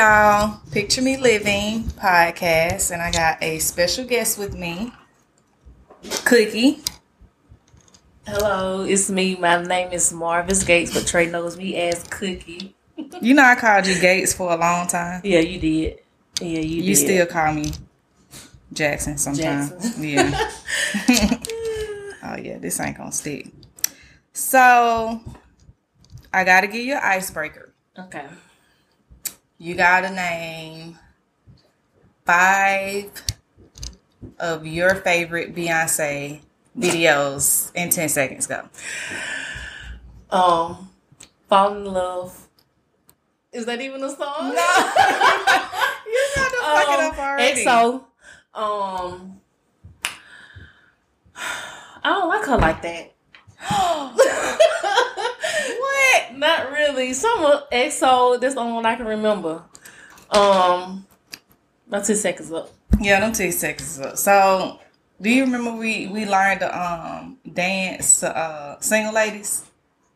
Y'all, Picture Me Living podcast, and I got a special guest with me, Cookie. Hello, it's me. My name is Marvis Gates, but Trey knows me as Cookie. You know I called you Gates for a long time. Yeah, you did. Yeah, you, You did. still call me Jackson sometimes. Jackson. Yeah. oh yeah, this ain't gonna stick. So I gotta give you an icebreaker. okay. You gotta name five of your favorite Beyonce videos in ten seconds. Go. Um, fall in love. Is that even a song? No. you got to fuck it up already. EXO. Um, I don't like her like that. what? Not really. Some of EXO. That's the only one I can remember. Um, about two seconds up. Yeah, them ten seconds up. So, do you remember we we learned to um dance uh single ladies?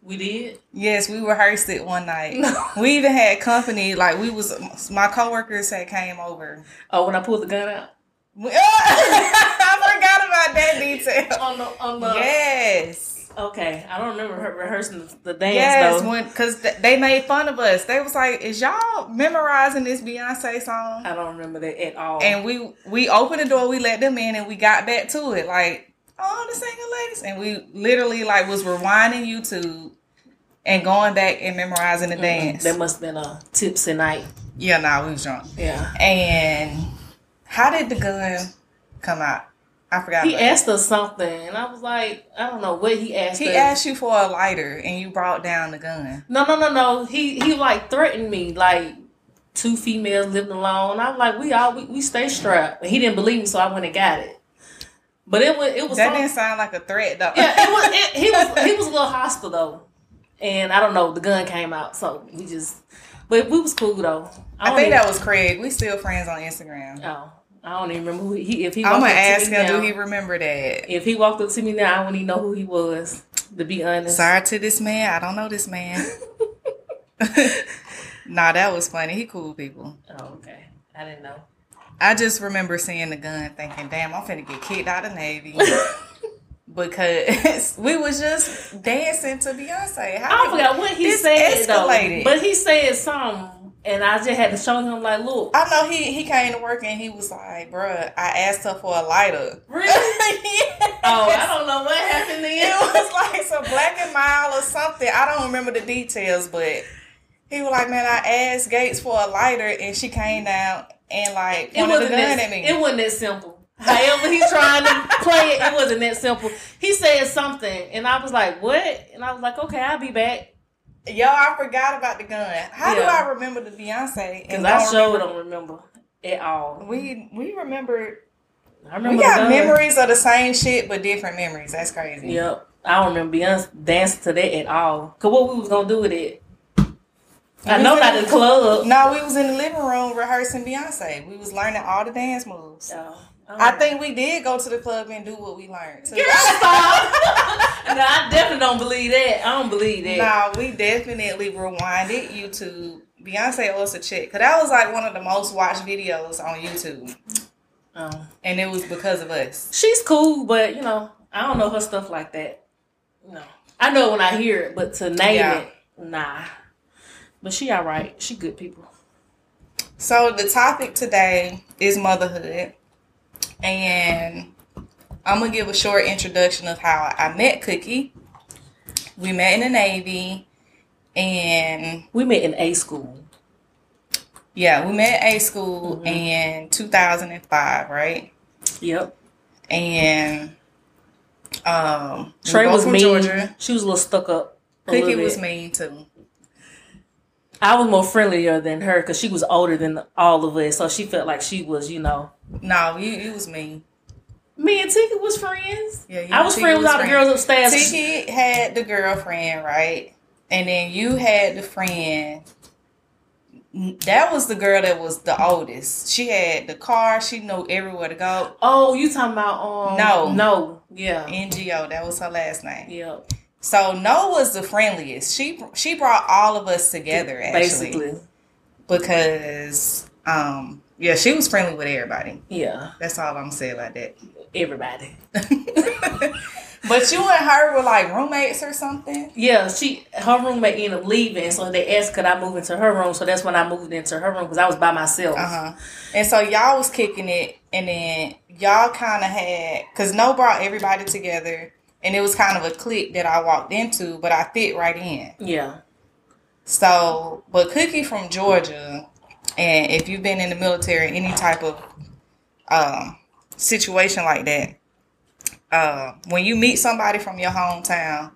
We did. Yes, we rehearsed it one night. No. We even had company. Like we was my coworkers had came over. Oh, when I pulled the gun out We- I forgot about that detail. on the on the. Yes. Okay, I don't remember her rehearsing the, dance Yes, though. when because th- they made fun of us. They was like, "Is y'all memorizing this Beyonce song?" I don't remember that at all. And we we opened the door, we let them in, and we got back to it. Like, oh, the single ladies, and we literally like was rewinding YouTube and going back and memorizing the mm-hmm. dance. that must have been a tipsy night. yeah, nah, we was drunk. Yeah. And how did the gun come out? I forgot. He that. asked us something, and I was like, I don't know what he asked. He us. asked you for a lighter, and you brought down the gun. No, no, no, no. He he like threatened me, like two females living alone. I'm like, we all we, we stay strapped. And he didn't believe me, so I went and got it. But it was it was That some- didn't sound like a threat, though. yeah, it was it, he was he was a little hostile though, and I don't know. The gun came out, so we just. But we was cool though. I don't think even- that was Craig. We still friends on Instagram. Oh, I don't even remember who he. If he, I'm gonna ask him, now, do he remember that? If he walked up to me now, I wouldn't even know who he was. To be honest, Sorry to this man. I don't know this man. nah, that was funny. He cool people. Oh, okay. I didn't know. I just remember seeing the gun, thinking, "Damn, I'm finna get kicked out of Navy." because we was just dancing to Beyonce. How I forgot what he said escalated. though. But he said something, and I just had to show him like, look, I know he he came to work and he was like, "Bruh, I asked her for a lighter." really? Yes. Oh, I don't know what happened It was like some black and mild or something. I don't remember the details, but he was like, "Man, I asked Gates for a lighter, and she came down and like It pointed wasn't that. at me." It wasn't that simple. However, he's trying to play it. It wasn't that simple. He said something, and I was like, "What?" And I was like, "Okay, I'll be back." Yo, I forgot about the gun. How do I remember the Beyonce? Because I sure remember- don't remember at all. We we remember. I remember We got memories of the same shit, but different memories. That's crazy. Yep. I don't remember Beyonce dancing to that at all. Cause what we was gonna do with it? I know not in- the club. No, we was in the living room rehearsing Beyonce. We was learning all the dance moves. Oh, I think we did go to the club and do what we learned. too. No, I definitely don't believe that. I don't believe that. No, we definitely rewinded YouTube. Beyonce owes a check because that was like one of the most watched videos on YouTube, Oh. and it was because of us. She's cool, but you know, I don't know her stuff like that. No, I know when I hear it, but to name Yeah. it, nah. But she all right. She good people. So the topic today is motherhood, and I'm gonna give a short introduction of how I met Cookie. We met in the Navy, and We met in A school. yeah, we met A school in 2005, right? Yep. And um, Trey was from mean. Georgia. She was a little stuck up. Cookie was mean too. I was more friendlier than her because she was older than all of us, so she felt like she was, you know. No, you you was mean. Me and Tiki was friends. Yeah, I was Tiki friends with all the girls upstairs. Tiki had the girlfriend, right? And then you had the friend. That was the girl that was the oldest. She had the car. She knew everywhere to go. Oh, you talking about um? No. no, yeah, NGO, that was her last name. yeah. So No was the friendliest. She she brought all of us together. Actually, Basically, because um yeah, she was friendly with everybody. Yeah, That's all I'm saying about that. everybody. but you and her were like roommates or something. Yeah, she her roommate ended up leaving, so they asked could I move into her room. So that's when I moved into her room because I was by myself. Uh huh. And so y'all was kicking it, and then y'all kind of had because No brought everybody together, and it was kind of a clique that I walked into, but I fit right in. Yeah, So, but Cookie from Georgia, and if you've been in the military, any type of um, situation like that, uh, when you meet somebody from your hometown,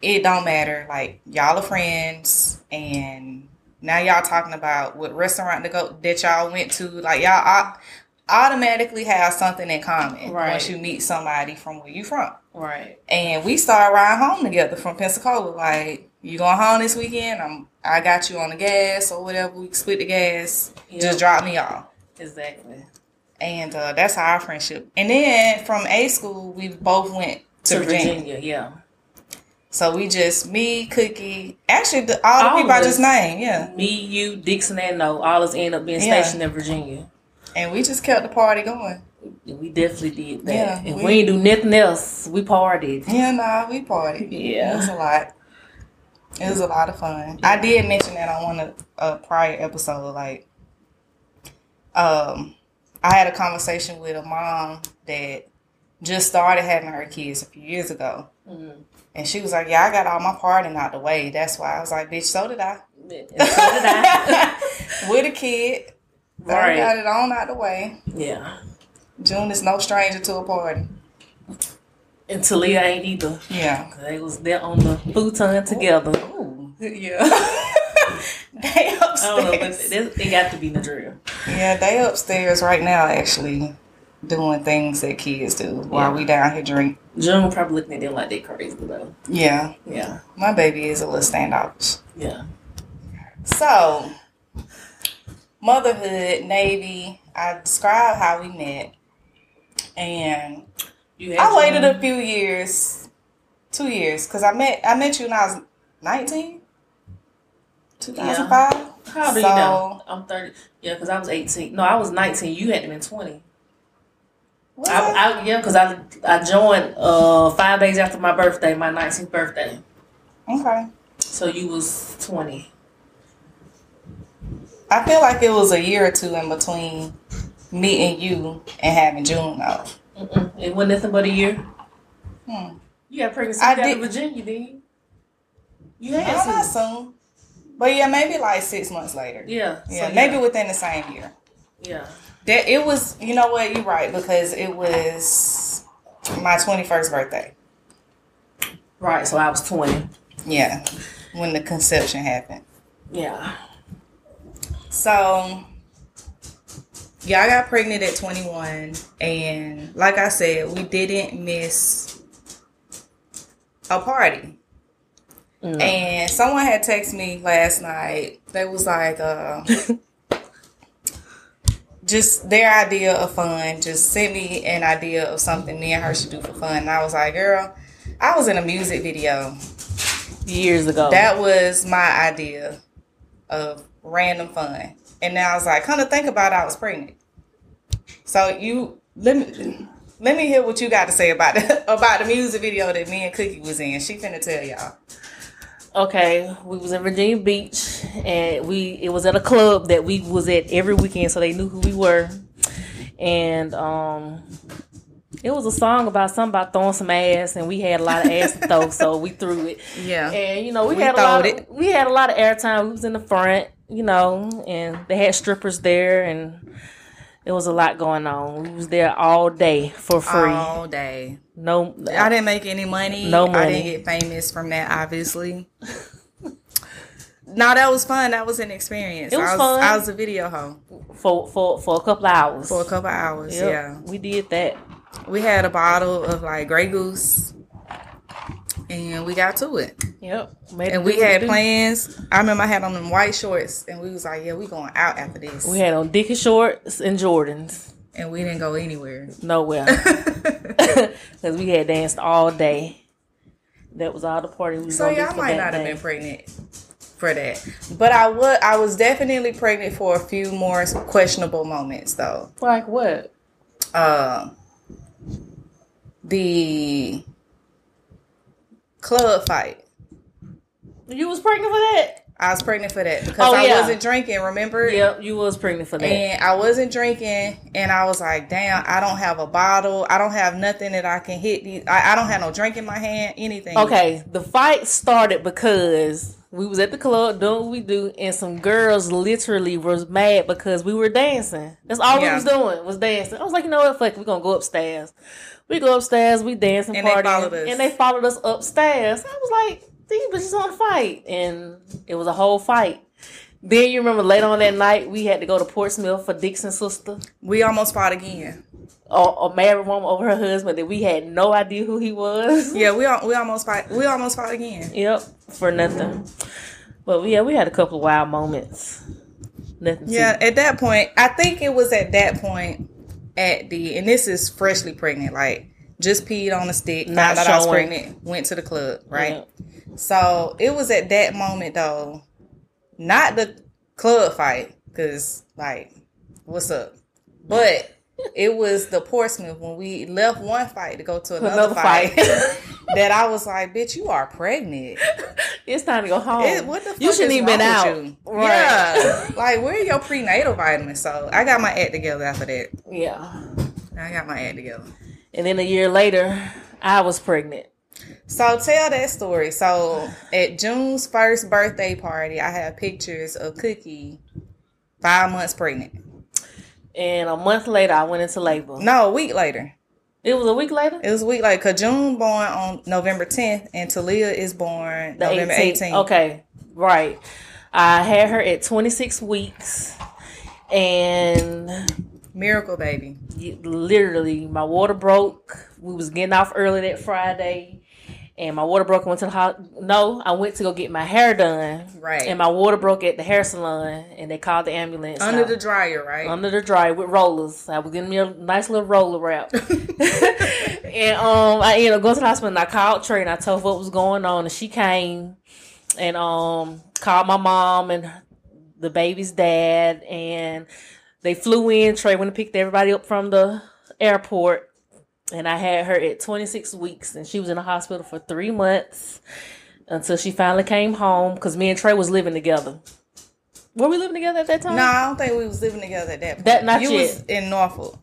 it don't matter. Like y'all are friends, and now y'all talking about what restaurant to go that y'all went to. Like y'all au- automatically have something in common Right. once you meet somebody from where you from. right. And we started riding home together from Pensacola. Like, you going home this weekend? I'm I got you on the gas or whatever. We split the gas. Yep. Just drop me off. Exactly. And uh, that's how our friendship. And then from A school, we both went to, To Virginia. Virginia, yeah. So we just me, Cookie, actually the, all the All people I just named, yeah. Me, you, Dixon, and No, all us end up being Yeah. stationed in Virginia. And we just kept the party going. We definitely did that. Yeah, if we- we, ain't do nothing else, we partied. Yeah, nah, we partied. Yeah. It was a lot. It was a lot of fun. I did mention that on one of a prior episode. Like, um, I had a conversation with a mom that just started having her kids a few years ago, Mhm. and she was like, "Yeah, I got all my partying out the way. That's why." I was like, "Bitch, so did I." And so did I. with a kid, I Right. got it on out the way. yeah. June is no stranger to a party. And Talia ain't either. Yeah. They was there on the futon together. Ooh. Yeah. they I don't know, but upstairs. it, got to be the drill. Yeah, they upstairs right now actually doing things that kids do while Yeah. we down here drink. June probably looking at them like they crazy though. Yeah, Yeah. my baby is a little standoffish. Yeah. So, motherhood, Navy, I described how we met. And You I waited a few years, two years, because I met I met you when I was 19, 2005. How old are you So- now? I'm 30. Yeah, because I was 18. No, I was 19. You had to been 20. Was I? I, yeah, because I, I joined uh, five days after my birthday, my 19th birthday. okay. So you was 20. I feel like it was a year or two in between meeting you and having June off. Mm-mm. It wasn't nothing but a year. Hmm. You got pregnancy I did. did- Virginia, didn't you? You had No, not soon. But yeah, maybe like six months later. Yeah. Yeah, so maybe within the same year. Yeah. That it was, you know what? You're right because it was my 21st birthday. Right. So I was 20. Yeah, when the conception happened. Yeah. So, yeah, I got pregnant at 21, and like I said, we didn't miss a party. No. And someone had texted me last night. They was like, uh, just their idea of fun. Just sent me an idea of something me and her should do for fun. And I was like, girl, I was in a music video. Years ago. That was my idea of random fun. And now I was like, kind of think about it, I was pregnant. So you let me let me hear what you got to say about it about the music video that me and Cookie was in. She finna tell y'all. Okay, we was in Virginia Beach, and we it was at a club that we was at every weekend, so they knew who we were. And um, it was a song about something about throwing some ass, and we had a lot of ass to throw, so we threw it. Yeah. And you know, we, We had a lot. Of, we had a lot of airtime. We was in the front, you know, and they had strippers there, and it was a lot going on. We was there all day for free. All day. no, I didn't make any money. No money. I didn't get famous from that, obviously. no, that was fun. That was an experience. It was I was fun. I was a video hoe for for for a couple of hours. for a couple hours. Yep, Yeah. we did that. We had a bottle of like Grey Goose. And we got to it. Yep. And we had plans. I remember I had on them white shorts and we was like, Yeah, we going out after this. We had on Dickie shorts and Jordans. and we didn't go anywhere. Nowhere. Because we had danced all day. That was all the party we so y'all might not have been pregnant for that. But I would I was definitely pregnant for a few more questionable moments though. Like what? Uh, the club fight. You was pregnant for that? I was pregnant for that because Oh, I yeah. wasn't drinking, remember? Yep, you was pregnant for that. And I wasn't drinking, and I was like, "Damn, I don't have a bottle. I don't have nothing that I can hit. These. I, I don't have no drink in my hand. Anything." Okay, the fight started because we was at the club doing what we do, and some girls literally was mad because we were dancing. That's all we was doing was dancing. I was like, you know what, fuck, we gonna go upstairs. We go upstairs, we dance and, And they party, followed us. and they followed us upstairs. I was like, these bitches on fight, and it was a whole fight. Then you remember later on that night we had to go to Portsmouth for Dixon's sister. We almost fought again. A, a married woman over her husband that we had no idea who he was. Yeah, we al- we almost fight. We almost fought again. Yep, for nothing. But yeah, we had a couple of wild moments. Nothing. Yeah, at that point, I think it was at that point at the and this is freshly pregnant, like just peed on the stick, Not found out I was showing. pregnant, went to the club, right? Yeah. So it was at that moment though, not the club fight, cause like, what's up? But it was the Portsmouth when we left one fight to go to another, Another fight. fight. that I was like, bitch, you are pregnant. It's time to go home. It- what the fuck you shouldn't is even been out. with you? Right. Yeah. like, where are your prenatal vitamins? So I got my act together after that. Yeah. I got my act together. And then a year later, I was pregnant. So tell that story. So at June's first birthday party, I have pictures of Cookie five months pregnant. And a month later, I went into labor. No, a week later. It was a week later? It was a week later. Cause June born on November 10th and Talia is born The November 18th. 18th. Okay, right. I had her at 26 weeks. And Miracle baby. literally my water broke we was getting off early that friday and my water broke I went to the ho- no i went to go get my hair done Right. and my water broke at the hair salon and they called the ambulance Under I- the dryer, right? under the dryer with rollers i was getting me a nice little roller wrap and um i ended up going to the hospital and i called trey and i told her what was going on and she came and um called my mom and the baby's dad and they flew in. Trey went and picked everybody up from the airport. And I had her at 26 weeks, and she was in the hospital for three months until she finally came home because me and Trey was living together. Were we living together at that time? no, I don't think we was living together at that point. That- not you yet. was in Norfolk.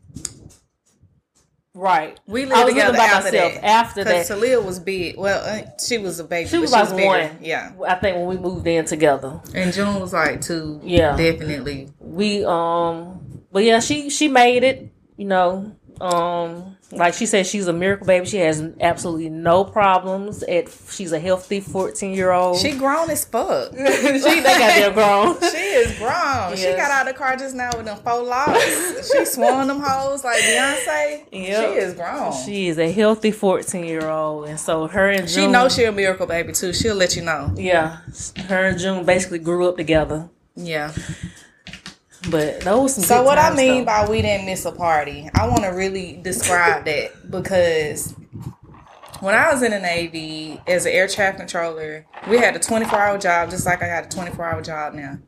Right. We I lived was together living by after myself that. after Because that. Talia was big. Well, uh, she was a baby. She was she like was one. Yeah. I think when we moved in together. And June was like two. Yeah. Definitely. we um but yeah she she made it you know um like she said she's a miracle baby she has absolutely no problems at she's a healthy 14 year old She grown as fuck. she they got their grown She is grown. She got out of the car just now with them four locks. she swung them hoes like Beyonce. Yep. She is grown. She, is a healthy 14 year old and so her and June she knows she a miracle baby too. She'll let you know. yeah her and June basically grew up together Yeah. But those some So what I mean though. by we didn't miss a party, I want to really describe that because when I was in the Navy as an air traffic controller, we had a 24 hour job just like I got a 24 hour job now.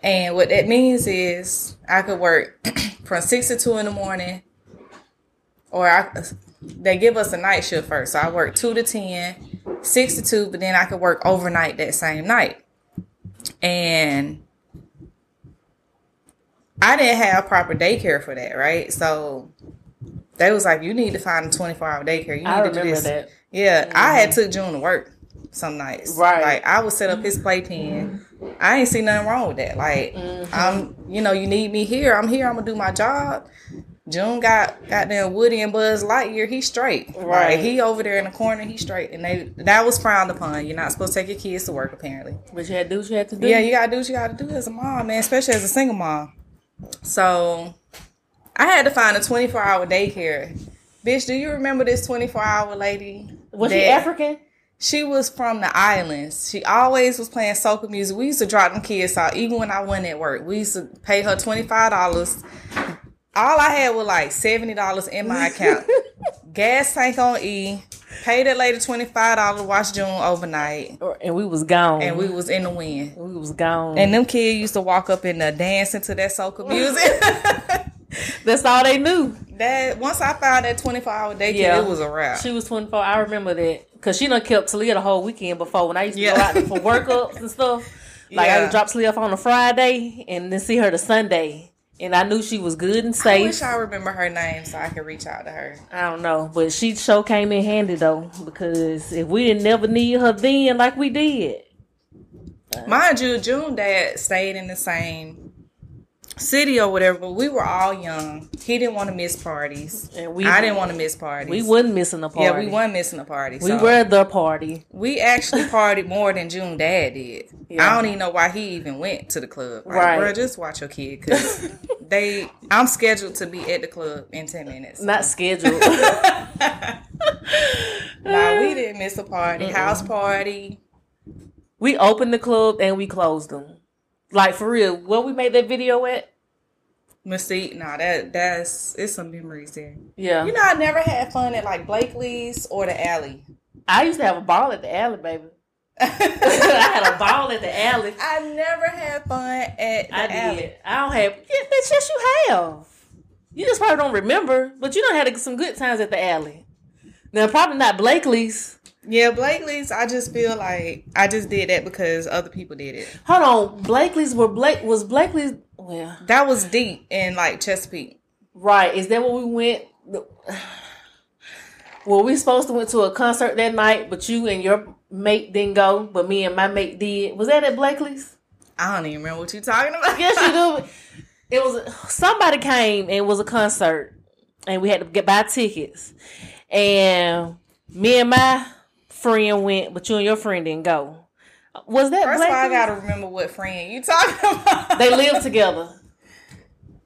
And what that means is I could work from 6 to 2 in the morning or I, they give us a night shift first. So I work 2 to 10, 6 to 2, but then I could work overnight that same night. And I didn't have proper daycare for that, right? So they was like, you need to find a 24 hour daycare. You need I to do this. that Yeah, I had took June to work some nights. Right. Like I would set up his playpen. I ain't see nothing wrong with that. Like Mm-hmm. I'm, you know, you need me here. I'm here. I'm gonna do my job. June got goddamn Woody and Buzz Lightyear. He's straight. Right. Like, he over there in the corner. He's straight. And they that was frowned upon. You're not supposed to take your kids to work apparently. but you had to do what you had to do Yeah, you gotta do what you gotta do as a mom, man, especially as a single mom. So I had to find a 24 hour daycare. Bitch, do you remember this 24 hour lady? was she African She was from the islands. She always was playing soca music. We used to drop them kids out, even when I wasn't at work. We used to pay her twenty five dollars. All I had was like seventy dollars in my account. gas tank on E. Paid that lady twenty five dollars to watch June overnight, And we was gone. and we was in the wind. we was gone. And them kids used to walk up and the dancing to that soca music. that's all they knew. that once I found that twenty four hour daycare, Yeah. it was a wrap. She was 24. I remember that. Because she done kept Talia the whole weekend before when I used to go out for workups and stuff. Like I Yeah. would drop Talia off on a Friday and then see her the Sunday. And I knew she was good and safe. I wish I remember her name so I could reach out to her. I don't know, but she sure came in handy though because if we didn't never need her then like we did, Mind you, June dad stayed in the same city or whatever, but we were all young. He didn't want to miss parties. And we- I didn't want to miss parties. we wasn't missing a party. Yeah, we weren't missing a party. We so- were the party. We actually partied more than June dad did. Yeah. I don't even know why he even went to the club. Like, Right. Bro, just watch your kid because they. I'm scheduled to be at the club in ten minutes. Not scheduled. Nah, we didn't miss a party. House party. we opened the club and we closed them. Like for real, where we made that video at? Mystique. Nah, that that's it's some memories there. Yeah. You know, I never had fun at like Blakely's or the alley. I used to have a ball at the alley, baby. I had a ball at the alley. I never had fun at the I alley. did. I don't have. Yeah, that's just you have. You just probably don't remember, but you don't had some good times at the alley. Now, probably not Blakely's. Yeah, Blakely's. I just feel like I just did that because other people did it. Hold on, Blakely's were Blake was Blakely's. Well, That was deep in like Chesapeake. right. Is that where we went? Well, we supposed to went to a concert that night, but you and your mate didn't go, but me and my mate did. Was that at Blakely's? I don't even remember what you talking about. Yes, you do. It was somebody came and it was a concert, and we had to get buy tickets. And me and my friend went, but you and your friend didn't go. Was that First of all, I gotta remember what friend you talking about. They live together.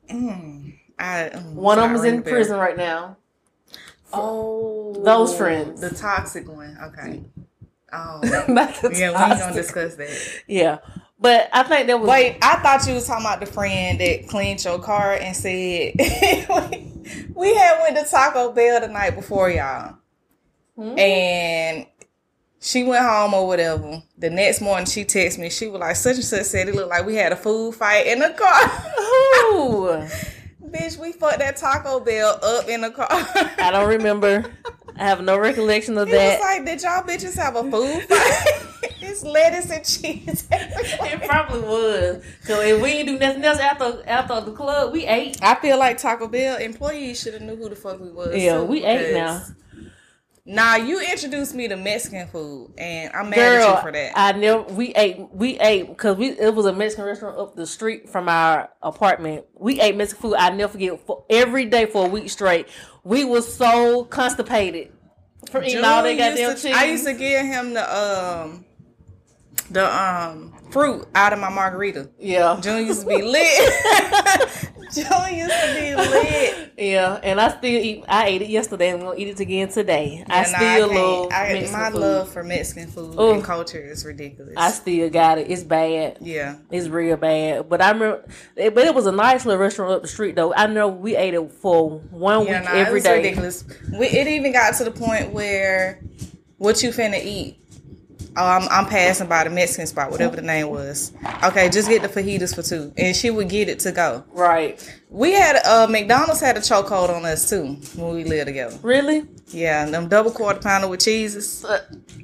I, mm, One of them is in ring the bell. prison right now. Oh, Those friends. the toxic one. Okay. Oh, yeah, we ain't gonna discuss that. Yeah, but I think that was Wait, I thought you was talking about the friend that cleaned your car and said we had went to Taco Bell the night before y'all, Hmm? and she went home or whatever. The next morning, she texted me. She was like, "Such and such said it looked like we had a food fight in the car." Ooh, Bitch, we fucked that Taco Bell up in the car. I don't remember. I have no recollection of It was that. like, did y'all bitches have a food fight? it's lettuce and cheese It probably was. Cause if we didn't do nothing else after after the club, we ate. I feel like Taco Bell employees should have knew who the fuck we was. Yeah, too, we ate now. Nah, you introduced me to Mexican food, and I'm mad at you for that. I never. We ate. We ate because we. It was a Mexican restaurant up the street from our apartment. We ate Mexican food. I never forget. For every day for a week straight, we was so constipated for eating all that goddamn to- chicken. I used to give him the um the um fruit out of my margarita. yeah, June used to be lit. June used to be lit. yeah, and I still eat. I ate it yesterday. and I'm gonna eat it again today. I still can't- love I, Mexican my food. love for Mexican food Ooh. and culture is ridiculous. I still got it. It's bad. yeah. It's real bad. But I remember, it, but it was a nice little restaurant up the street though. I know we ate it for one Yeah, week nah, it was day. ridiculous. We, it even got to the point where what you finna eat? Oh, I'm, I'm passing by the Mexican spot, whatever the name was. Okay, just get the fajitas for two, and she would get it to go. Right? We had uh, McDonald's had a chokehold on us too when we lived together. Really? Yeah, them double quarter pounder with cheeses.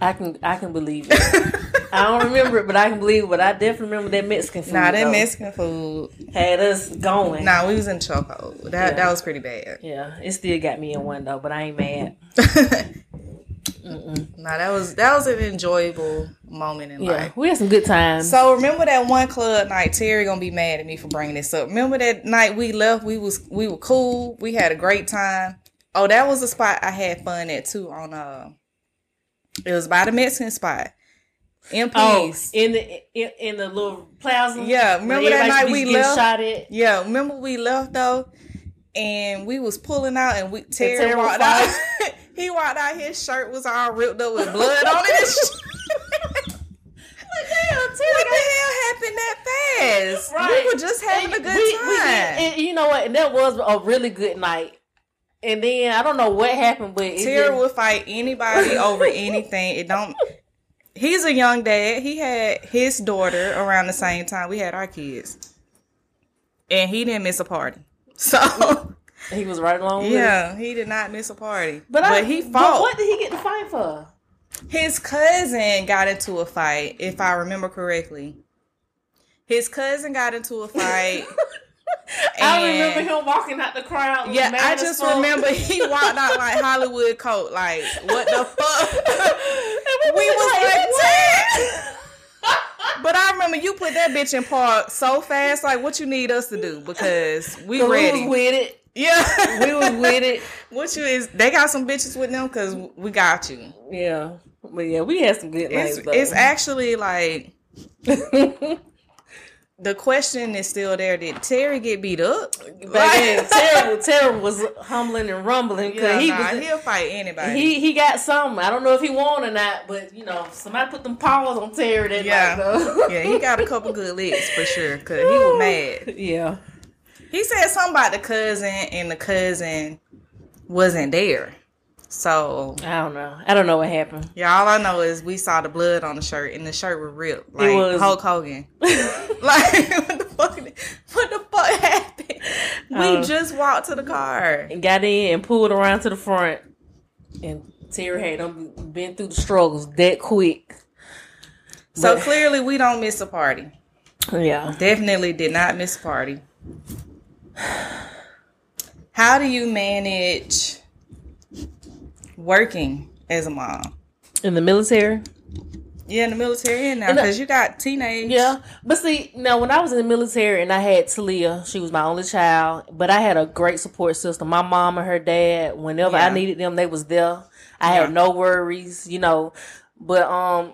I can I can believe it. I don't remember it, but I can believe it. But I definitely remember that Mexican food. Nah, that though. Mexican food. had us going. Nah, we was in chokehold. That Yeah. that was pretty bad. Yeah, it still got me in one though, but I ain't mad. Nah, that was that was an enjoyable moment in Yeah, life. we had some good times. So remember that one club night? Terry gonna be mad at me for bringing this up. Remember that night we left? We was we were cool. We had a great time. Oh, that was a spot I had fun at too. On uh, it was by the Mexican spot. In oh, peace. in the in, in the little plaza. Yeah, remember that night we used to get left? Shot at. Yeah, remember we left though, and we was pulling out, and we Terry, Terry walked out. he walked out. His shirt was all ripped up with blood on it. Damn, what the hell happened that fast? Right. We were just having a And good we- time. we and you know what? And that was a really good night. And then I don't know what happened, but just- would fight anybody over anything. It don't. He's a young dad. He had his daughter around the same time we had our kids, and he didn't miss a party. So he was right along with it. yeah, he did not miss a party. But, But, I, he but fought. what did he get to fight for? His cousin got into a fight, if I remember correctly. His cousin got into a fight. I remember him walking out the crowd. Yeah, I just remember he walked out like Hollywood coat. Like, what the fuck? We was like, what? But I remember you put that bitch in park so fast. Like, what you need us to do? Because we We ready. with it. Yeah, We was with it. what you is? They got some bitches with them because we got you. Yeah, but yeah, we had some good It's it's actually like the question is still there. Did Terry get beat up? Baby, Terry, Terry was humbling and rumbling because Yeah, he nah, was. he'll fight anybody. He he got something. I don't know if he won or not, but you know, somebody put them paws on Terry that Yeah. night though. yeah, he got a couple good licks for sure. Cause he was mad. yeah. He said something about the cousin, and the cousin wasn't there. So I don't know. I don't know what happened. yeah, all I know is we saw the blood on the shirt, and the shirt was ripped like was- Hulk Hogan. like what the fuck? What the fuck happened? We Um, just walked to the car. and got in and pulled around to the front. And Terry had them been through the struggles that quick. So But- clearly, we don't miss a party. Yeah. Definitely did not miss a party. How do you manage working as a mom? In the military? Yeah, in the military and now because you got teenage. Yeah. But see, now when I was in the military and I had Talia, she was my only child, but I had a great support system. My mom and her dad, whenever I needed them, they was there. I Yeah. had no worries, you know. But um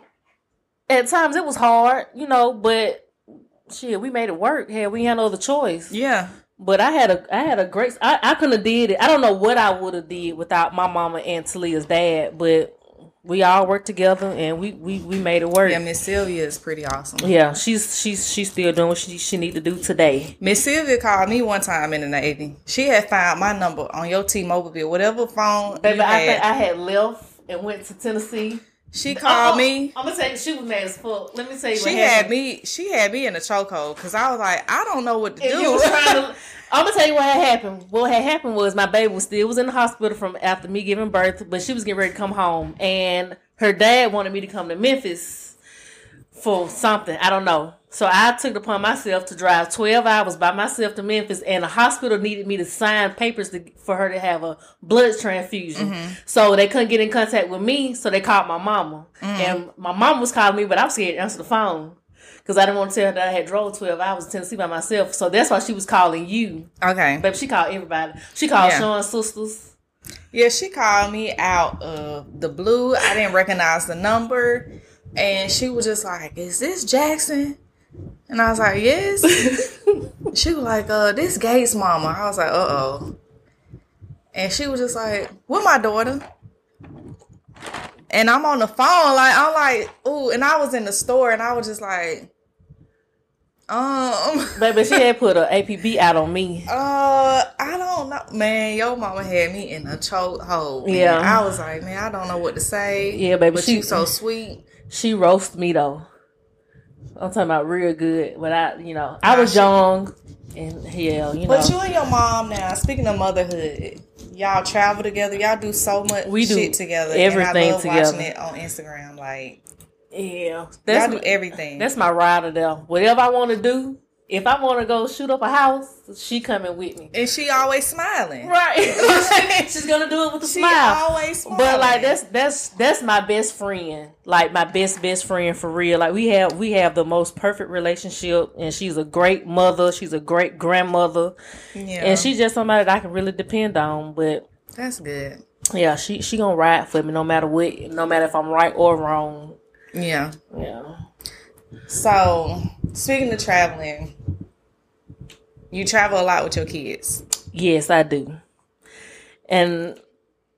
at times it was hard, you know, but shit, we made it work. Hell, we had no other choice. Yeah. But I had a I had a great I, I couldn't have did it. I don't know what I would have did without my mama and Talia's dad, but we all worked together and we we, we made it work. Yeah, Miss Sylvia is pretty awesome. Yeah, she's she's she's still doing what she she need to do today. Miss Sylvia called me one time in the Navy. She had found my number on your T-Mobile bill, whatever phone Baby, I had. think I had left and went to Tennessee. She called oh, oh, me. I'm gonna tell you, she was mad as fuck. Let me tell you, what She had happened. me. She had me in a chokehold because I was like, I don't know what to And do. you was trying to. I'm gonna tell you what had happened. What had happened was my baby was still was in the hospital from after me giving birth, but she was getting ready to come home, and her dad wanted me to come to Memphis for something. I don't know. So I took it upon myself to drive 12 hours by myself to Memphis, and the hospital needed me to sign papers to, for her to have a blood transfusion. Mm-hmm. So they couldn't get in contact with me, so they called my mama. Mm-hmm. And my mom was calling me, but I was scared to answer the phone because I didn't want to tell her that I had drove 12 hours to Tennessee by myself. So that's why she was calling you. okay. But she called everybody. She called Yeah. Sean's sisters. Yeah, she called me out of the blue. I didn't recognize the number. And she was just like, Is this Jackson? And I was like, Yes. she was like, uh, this Gates mama. I was like, uh oh. And she was just like, With my daughter. And I'm on the phone, like I'm like, ooh, and I was in the store and I was just like, um Baby, she had put a APB out on me. Uh, I don't know, man. Your mama had me in a chokehold. Yeah. I was like, man, I don't know what to say. Yeah, baby, but she- you so sweet. She roasted me though. I'm talking about real good. But I, you know, I was young and hell, you know. But you and your mom now. Speaking of motherhood, y'all travel together. Y'all do so much We do shit together. everything and I love together. Watching it on Instagram, like yeah, y'all that's do everything. that's my rider there. Whatever I want to do, if I want to go shoot up a house, she coming with me. and she always smiling. Right, she's gonna do it with a She smile. always smiling. But like that's that's that's my best friend, like my best best friend for real. Like we have we have the most perfect relationship, and she's a great mother. She's a great grandmother, yeah, and she's just somebody that I can really depend on. But that's good. yeah, she she gonna ride for me no matter what, no matter if I'm right or wrong. Yeah. Yeah, So speaking of traveling, you travel a lot with your kids. yes, I do, and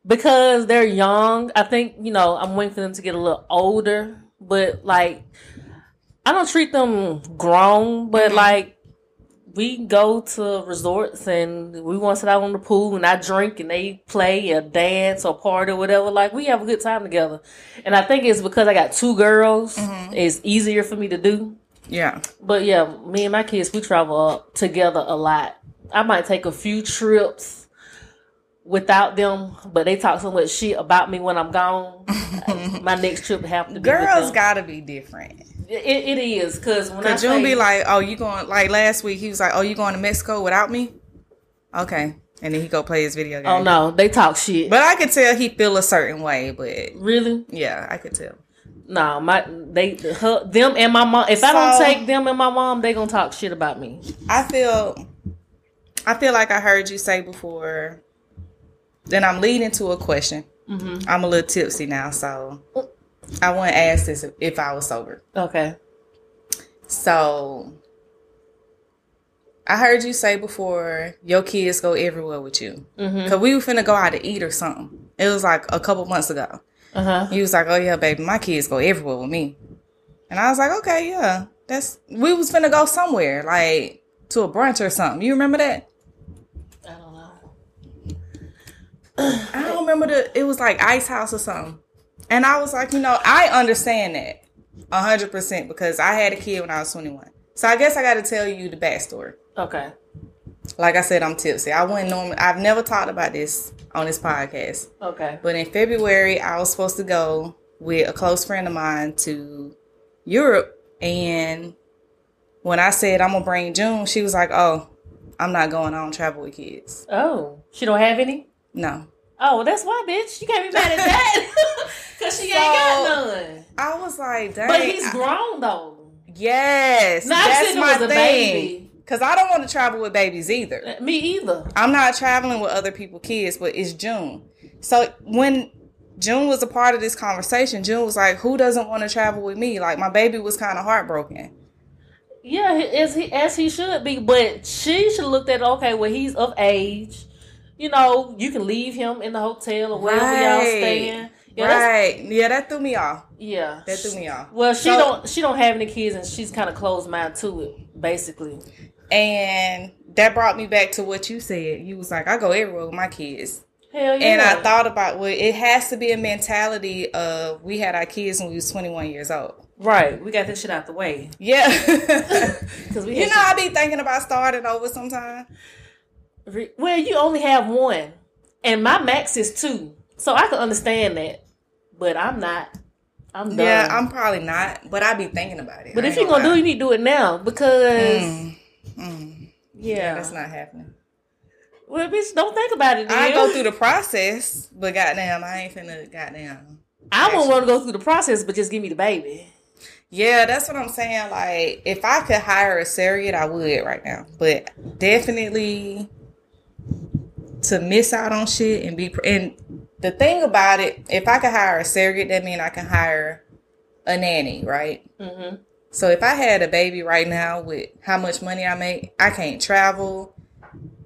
because they're young, I think you know I'm waiting for them to get a little older. But like, I don't treat them grown, but mm-hmm. like we go to resorts and we want to sit out on the pool and I drink and they play or dance or party or whatever. Like we have a good time together. And I think it's because I got two girls. Mm-hmm. It's easier for me to do. Yeah. But yeah, me and my kids, we travel together a lot. I might take a few trips without them, but they talk so much shit about me when I'm gone. my next trip have to be Girls gotta be different. It, it is because when I Cause June say, be like, "Oh, you going?" Like last week, he was like, "Oh, you going to Mexico without me?" Okay, and then he go play his video oh, game. "Oh no, they talk shit." But I could tell he feel a certain way. But really? yeah, I could tell. No, my they her, them and my mom. If I don't take them and my mom, they gonna talk shit about me. I feel, I feel like I heard you say before. Then I'm leading to a question. Mm-hmm. I'm a little tipsy now, so I want to ask this if, I was sober. Okay. So I heard you say before your kids go everywhere with you. Mm-hmm. Cause we were finna go out to eat or something. It was like a couple months ago. Uh huh. He was like, "Oh yeah, baby, my kids go everywhere with me," and I was like, "Okay, yeah, that's." We was finna go somewhere, like to a brunch or something. You remember that? I don't know. I don't remember the. It was like Ice House or something, and I was like, you know, I understand that a hundred percent because I had a kid when I was twenty one. So I guess I got to tell you the backstory. Okay. Like I said, I'm tipsy. I wouldn't normally. I've never talked about this on this podcast. Okay. But in February, I was supposed to go with a close friend of mine to Europe. And when I said I'm gonna bring June, she was like, "Oh, I'm not going. I don't travel with kids." Oh, she don't have any. No, Oh, well, that's why, bitch. You can't be mad at that. Cause she ain't got none. I was like, "Dang." But he's I- grown though. yes, Now, I that's my thing. baby. Cause I don't want to travel with babies either. Uh, me either. I'm not traveling with other people's kids, but it's June. So when June was a part of this conversation, June was like, "Who doesn't want to travel with me?" Like my baby was kind of heartbroken. Yeah, as he as he should be, but she should look at okay, well he's of age. You know, you can leave him in the hotel or wherever y'all Right. staying. Yeah, right. Yeah, that threw me off. yeah. That threw me off. Well, she So- don't she don't have any kids, and she's kind of closed mind to it, basically. And that brought me back to what you said. You was like, I go everywhere with my kids. Hell yeah. And I thought about well, it has to be a mentality of we had our kids when we was 21 years old. right, we got this shit out the way Yeah. because we you know, I be thinking about starting over sometime. Well, you only have one, and my max is two, so I can understand that. But I'm not. I'm done. Yeah, I'm probably not, but I be thinking about it. But I if you're gonna do, it, you need to do it now because Mm, mm. yeah. that's not happening. well, bitch, don't think about it. I go through the process, but goddamn, I ain't finna goddamn. I won't want to go through the process, but just give me the baby. Yeah, that's what I'm saying. Like, if I could hire a surrogate, I would right now. But definitely to miss out on shit and be. And the thing about it, if I could hire a surrogate, that mean I can hire a nanny, right? Mm-hmm. So if I had a baby right now with how much money I make, I can't travel.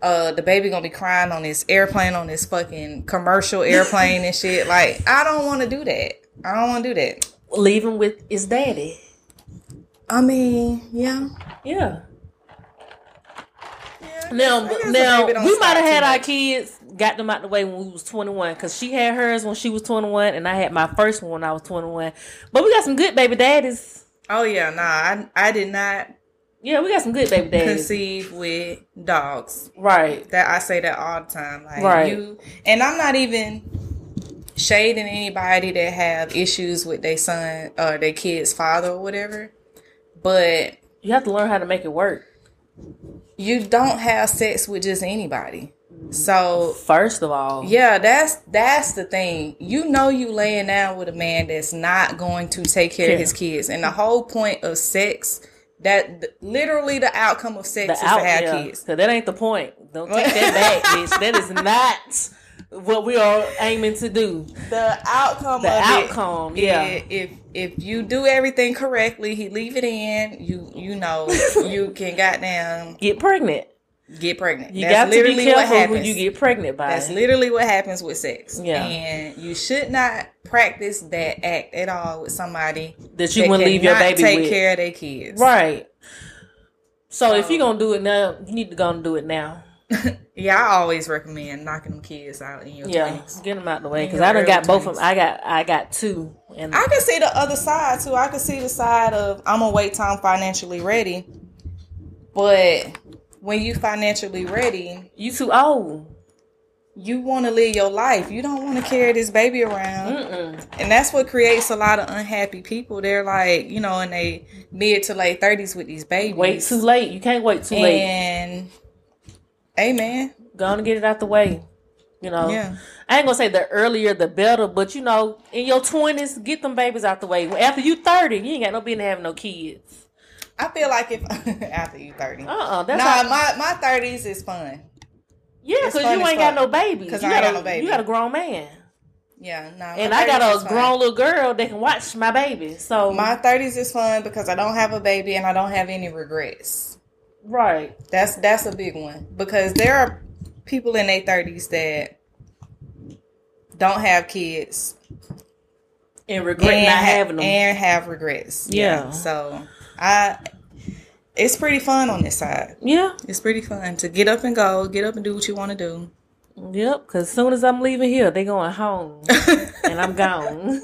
Uh, the baby gonna be crying on this airplane, on this fucking commercial airplane and shit. Like, I don't want to do that. I don't want to do that. Leave him with his daddy. I mean, yeah. Yeah. yeah Now, guess- I guess the now we might have had our much. kids, got them out the way when we was 21, because she had hers when she was 21, and I had my first one when I was 21. But we got some good baby daddies. Oh yeah, nah. I I did not Yeah, we got some good baby daddies. conceive with dogs. Right. That I say that all the time. Like Right. you, and I'm not even shading anybody that have issues with their son or their kid's father or whatever. But You have to learn how to make it work. you don't have sex with just anybody. So First of all, yeah, that's that's the thing. You know you laying down with a man that's not going to take care of his kids. And the whole point of sex that th- literally the outcome of sex the is out, to have yeah, kids. 'cause that ain't the point. Don't take that back, bitch. That is not what we are aiming to do. The outcome The of outcome, it, yeah. If if you do everything correctly, he leave it in, you you know, you can goddamn Get pregnant. Get pregnant. You That's got to be careful who you get pregnant by. That's literally what happens with sex. Yeah. And you should not practice that act at all with somebody that you wouldn't leave your baby take with. care of their kids. Right. So if you're gonna do it now, you need to go and do it now. Yeah, I always recommend knocking them kids out in your Yeah, 20s. get them out of the way because I done got both of them. I got I got two, and I can see the other side too. I can see the side of I'm gonna wait till I'm financially ready. But when you financially ready, you too old. you want to live your life. You don't want to carry this baby around. Mm-mm. And that's what creates a lot of unhappy people. They're like, you know, in they mid to late thirties with these babies. Wait too late. You can't wait too late. And Amen. Go on and get it out the way. You know. Yeah. I ain't gonna say the earlier the better, but you know, in your twenties, get them babies out the way. After you thirty, you ain't got no business having no kids. I feel like if after you thirty. Uh uh that's nah, my my thirties is fun. yeah, because you ain't got no babies. 'Cause You I got no baby. You got a grown man, Yeah, nah. and I got a fun. grown little girl that can watch my baby. So My thirties is fun because I don't have a baby and I don't have any regrets. right, That's that's a big one because there are people in their thirties that don't have kids and regret and not ha- having them. and have regrets. Yeah. So I, it's pretty fun on this side. yeah, It's pretty fun to get up and go, get up and do what you want to do. yep. Because as soon as I'm leaving here, they going home, and I'm gone.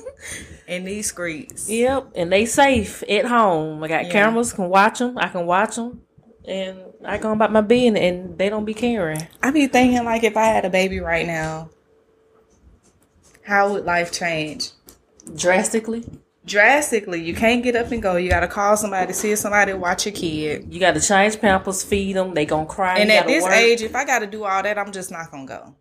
in these streets. Yep, and they safe at home. I got Yeah. cameras, can watch them. I can watch them, and I go about my being, and they don't be caring. I be thinking like if I had a baby right now, how would life change? Drastically, Drastically. You can't get up and go. You gotta call somebody, see somebody watch your kid. you got to change pampers, feed them. They gonna cry. And at this work. age, if I gotta do all that, I'm just not gonna go.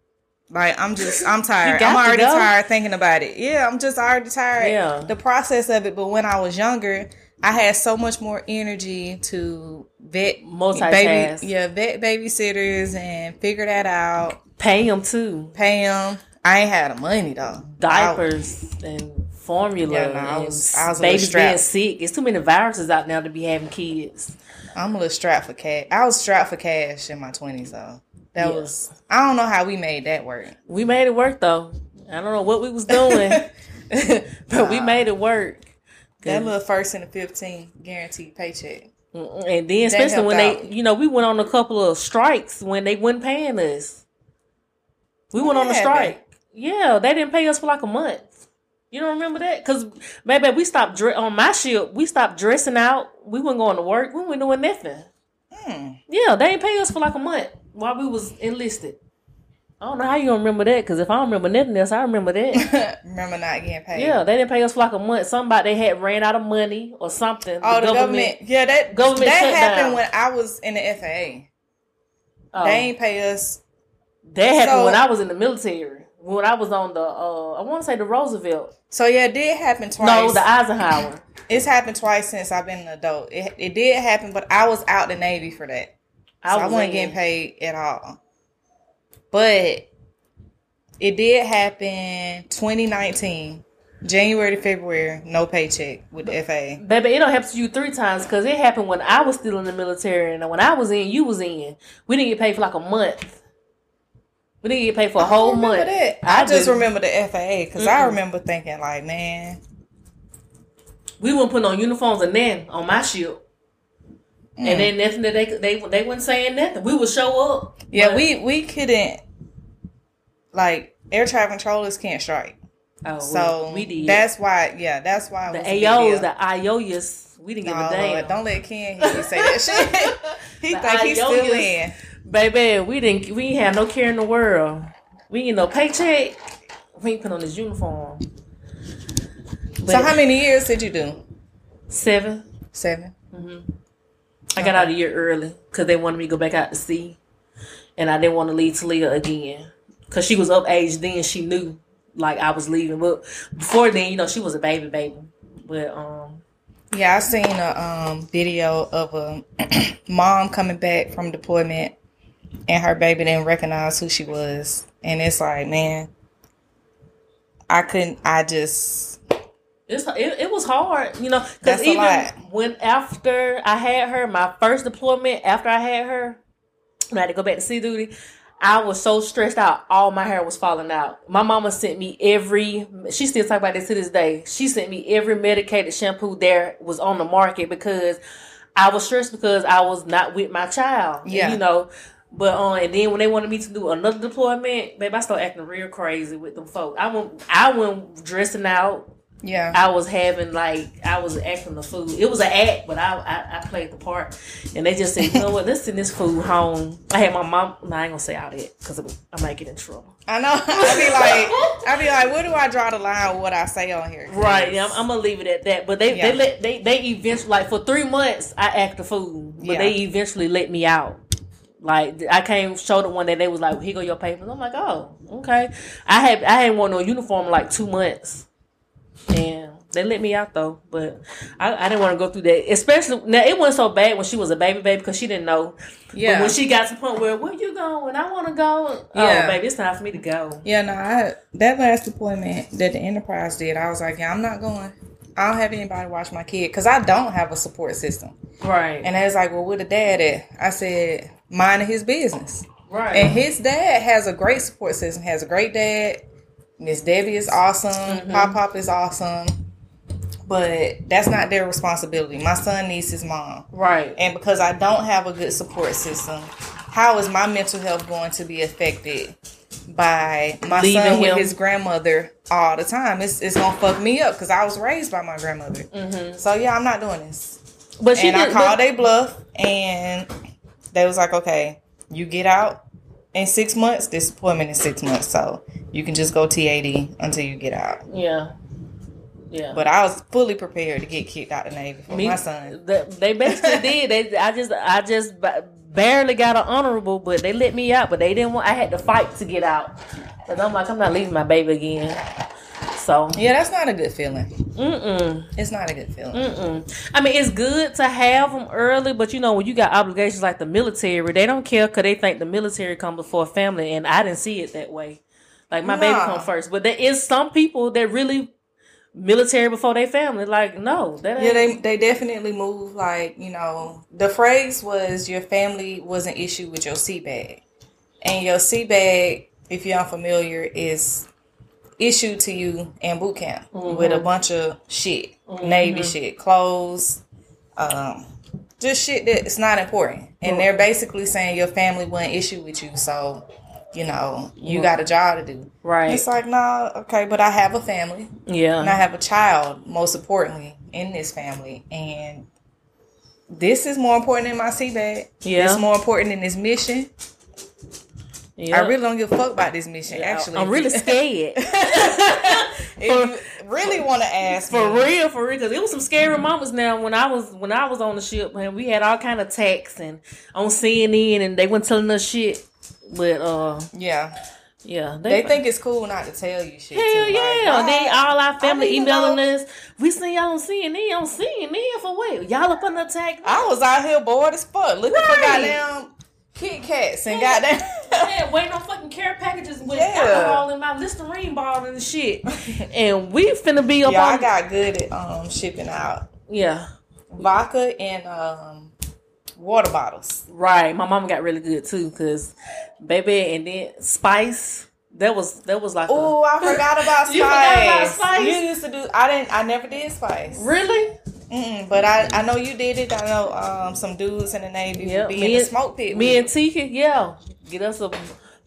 Like I'm just I'm tired. I'm already go. tired thinking about it. Yeah, I'm just already tired. Yeah. The process of it. But when I was younger, I had so much more energy to vet Multitask. baby yeah, vet babysitters and figure that out. pay them too. Pay them. I ain't had the money though. Diapers and formula. Yeah, no, I was- I was a little babies being sick. It's too many viruses out now to be having kids. I'm a little strapped for cash. I was strapped for cash in my twenties though. That Yeah. was I don't know how we made that work. We made it work though. I don't know what we was doing, but we made it work. That little first and the fifteen guaranteed paycheck. And then, especially when helped they, out. you know, we went on a couple of strikes when they wasn't paying us. We went on a strike. Yeah, they didn't pay us for like a month. You don't remember that? Because maybe we stopped dre- on my ship. We stopped dressing out. We weren't going to work. We weren't doing nothing. Hmm. Yeah, they didn't pay us for like a month while we was enlisted. I don't know how you gonna remember that. Because if I don't remember nothing else, I remember that. Remember not getting paid. yeah, they didn't pay us for like a month. Somebody they had ran out of money or something. Oh, the government. Yeah, that Government that happened down. when I was in the FAA. oh. They ain't pay us. That happened So- when I was in the military. When I was on the, uh, I want to say the Roosevelt. So yeah, it did happen twice. No, the Eisenhower. it's happened twice since I've been an adult. It, it did happen, but I was out the Navy for that. So I, was wasn't in- getting paid at all. But it did happen 2019, January to February, no paycheck with the FAA. Baby, it don't happen to you three times because it happened when I was still in the military, and when I was in, you was in. We didn't get paid for like a month. We didn't get paid for a I whole don't month. that. I, just did. remember the FAA because I remember thinking like, man, We weren't putting on uniforms and then on my ship, Mm. and then nothing that they they they wasn't saying nothing. We would show up. yeah, we we couldn't like air traffic controllers can't strike. oh, So we, we did. That's why, yeah, that's why the AOs, the IOUs. We didn't give No, a damn. Don't let Ken hear you say that shit. he The think he's still in. Baby, we didn't. We ain't have no care in the world. We ain't no paycheck. We ain't put on this uniform. But So how many years did you do? seven? Seven. Mhm. I got out a year early because they wanted me to go back out to sea, and I didn't want to leave Talia again because she was of age then. She knew like I was leaving, but before then, you know, she was a baby, baby. But um, Yeah, I seen a um, video of a mom coming back from deployment, and her baby didn't recognize who she was, and it's like, man, I couldn't. I just it's it, it was hard, you know, because even when after I had her, my first deployment after I had her, when I had to go back to sea duty, I was so stressed out. All my hair was falling out. My mama sent me every. She still talk about this to this day. She sent me every medicated shampoo there was on the market because I was stressed because I was not with my child. And, Yeah. you know. But um, and then when they wanted me to do another deployment, babe, I started acting real crazy with them folks. I went, I went dressing out. Yeah. I was having like I was acting the fool. It was an act, but I, I I played the part. And they just said, you know what? Let's send this fool home. I had my mom. No, I ain't gonna say all that because I might get in trouble. I know. I be like, I be like, where do I draw the line with what I say on here? Right. Yeah, I'm, I'm gonna leave it at that. But they Yeah. they let they they eventually like for three months I act a fool, but Yeah. they eventually let me out. Like I came showed them one day they was like, "Here go your papers." I'm like, "Oh, okay." I had I hadn't worn no uniform in like two months, and they let me out though. But I, I didn't want to go through that. Especially now, it wasn't so bad when she was a baby baby because she didn't know. Yeah. But when she got to the point where where you going? I want to go. Oh, yeah. Oh, baby, it's time for me to go. Yeah, no, I, that last deployment that the Enterprise did, I was like, yeah, I'm not going. I don't have anybody watch my kid because I don't have a support system. Right. And they was like, well, where the dad at? I said, minding his business. right. And his dad has a great support system. Has a great dad. Miss Debbie is awesome. Pop Pop is awesome. But that's not their responsibility. My son needs his mom. right. And because I don't have a good support system, how is my mental health going to be affected by my Leaving son with him. his grandmother all the time? It's, it's going to fuck me up because I was raised by my grandmother. Mm-hmm. So, yeah, I'm not doing this. But she and I did, called but- they bluff, and they was like, okay, you get out in six months. This appointment is six months. So, you can just go TAD until you get out. Yeah. Yeah. But I was fully prepared to get kicked out of the Navy for Me- my son. the- they basically did. They, I just, I just ba- barely got an honorable, but they let me out. But they didn't want. I had to fight to get out, cause I'm like, I'm not leaving my baby again. So, Yeah, that's not a good feeling. mm-mm, It's not a good feeling. mm-mm. I mean, it's good to have them early, but you know, when you got obligations like the military, they don't care because they think the military come before family, and I didn't see it that way. Like my baby come first, but there is some people that really military before their family. Like, no, that. Yeah, they they definitely move like you know. The phrase was your family was an issue with your sea bag, and your sea bag, if you're unfamiliar, is issued to you in boot camp with a mm-hmm. bunch of shit, mm-hmm. Navy shit, clothes, um, just shit that's not important. And mm-hmm. they're basically saying your family wasn't issue with you, so you know you got a job to do. Right. It's like, nah, okay, but I have a family. yeah. And I have a child, most importantly, in this family. And this is more important than my sea bag. Yeah. It's more important than this mission. Yeah. I really don't give a fuck about this mission, actually. I'm really scared. if you really want to ask For me, real, for real, because it was some scary moments. Now, when I was when I was on the ship, and we had all kind of texts and on CNN, and they weren't telling us shit. But uh, yeah. yeah, They think it's cool not to tell you shit. hell too. Yeah. nah, they all our family emailing know. us. We seen y'all on CNN, on CNN for what? Y'all up on the attack? I was out here bored as fuck looking for Right. goddamn Kit Kats and goddamn. Yeah, waiting on fucking care packages with Yeah. alcohol in my Listerine bottle and shit. and we finna be up yeah, I got good at um shipping out yeah, vodka and um water bottles. Right, my mama got really good too, cause baby, and then Spice. That was that was like. Oh, I forgot about Spice. You forgot about Spice? You used to do. I didn't. I never did Spice. really? Mm-mm, but I, I know you did it. I know um some dudes in the Navy Yep, be me in the and- smoke pit. Me and Tika, yeah, get us a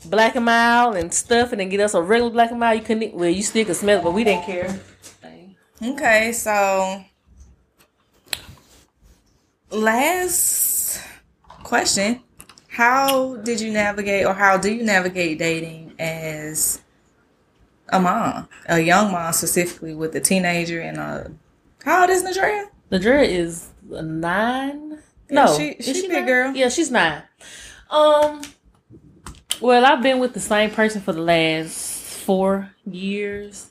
black and mild and stuff, and then get us a regular black and mild. You couldn't. Well, you still could smell it, but we didn't care. Okay, so last question: How did you navigate, or how do you navigate dating as a mom, a young mom specifically with a teenager and a how old is Nadrea? The girl is nine. No, she- is she big nine? girl. Yeah, she's nine. Um. Well, I've been with the same person for the last four years.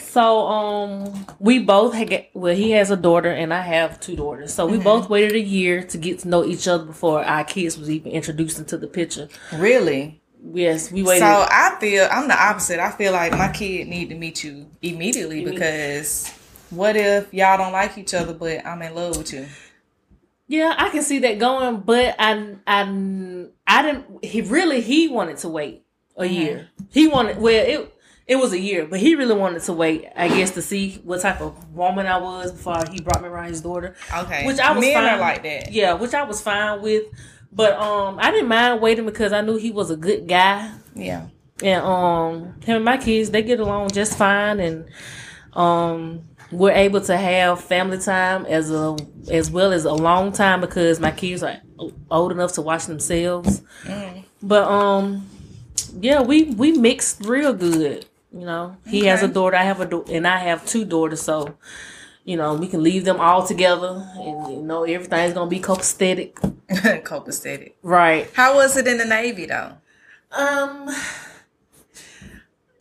So, um, we both had. Well, he has a daughter, and I have two daughters. So Mm-hmm. we both waited a year to get to know each other before our kids was even introduced into the picture. Really? Yes, we waited. So I feel I'm the opposite. I feel like my kid need to meet you immediately because what if y'all don't like each other, but I'm in love with you? Yeah, I can see that going, but I, I, I didn't. He really he wanted to wait a Mm-hmm. year. He wanted. Well, it It was a year, but he really wanted to wait, I guess, to see what type of woman I was before he brought me around his daughter. Okay. Which I was Men fine. like that. Yeah, which I was fine with. But um I didn't mind waiting because I knew he was a good guy. Yeah. And um him and my kids, they get along just fine and um we're able to have family time as a as well as a long time because my kids are old enough to watch themselves. But um yeah, we we mixed real good. You know, he has a daughter, I have a daughter, and I have two daughters, so you know we can leave them all together, and you know everything's gonna be copacetic, Copacetic. right? How was it in the Navy though? Um,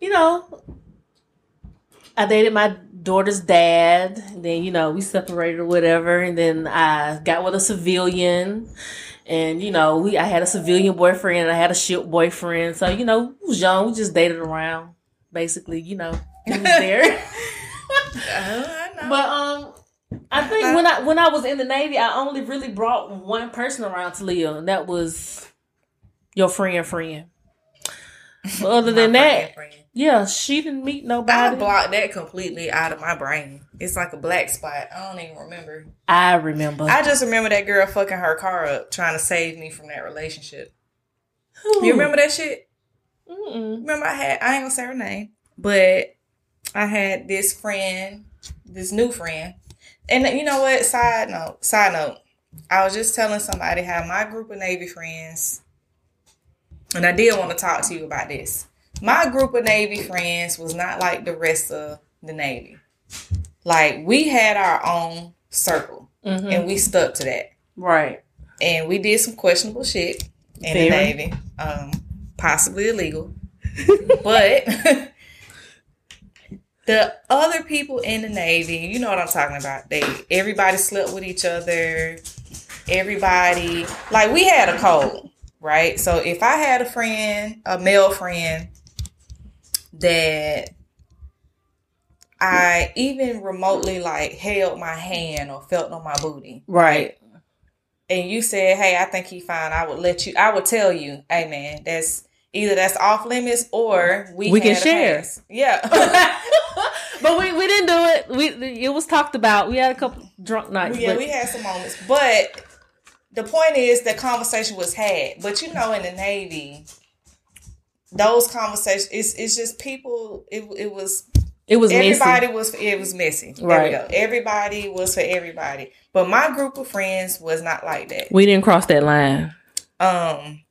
you know, I dated my daughter's dad. and Then you know we separated or whatever, and then I got with a civilian. And you know, we I had a civilian boyfriend and I had a ship boyfriend. So you know, we was young. We just dated around, basically. You know, he was there. I know. but um, I think when I when I was in the Navy, I only really brought one person around to live, and that was your friend, friend. But other than that, friend, friend. Yeah, she didn't meet nobody. I blocked that completely out of my brain. It's like a black spot. I don't even remember. I remember. I just remember that girl fucking her car up trying to save me from that relationship. Who? You remember that shit? Mm-mm. Remember I had I ain't gonna say her name, but I had this friend, this new friend. And you know what? Side note, side note. I was just telling somebody how my group of Navy friends, and I did want to talk to you about this. My group of Navy friends was not like the rest of the Navy. Like we had our own circle, Mhm. and we stuck to that Right. and we did some questionable shit in Very. the Navy, um, possibly illegal. but the other people in the Navy, you know what I'm talking about. They everybody slept with each other. Everybody like we had a code, right? So if I had a friend, a male friend that I even remotely like held my hand or felt on my booty, Right. and you said, "Hey, I think he fine," I would let you. I would tell you, "Hey, man, that's either that's off limits or we We can share." pass." Yeah, but we, we didn't do it. We it was talked about. We had a couple drunk nights. yeah, but we had some moments, but the point is the conversation was had. But you know, in the Navy, those conversations, it's it's just people. It it was it was everybody messy. was it was messy. There Right. we go. Everybody was for everybody, but my group of friends was not like that. We didn't cross that line. um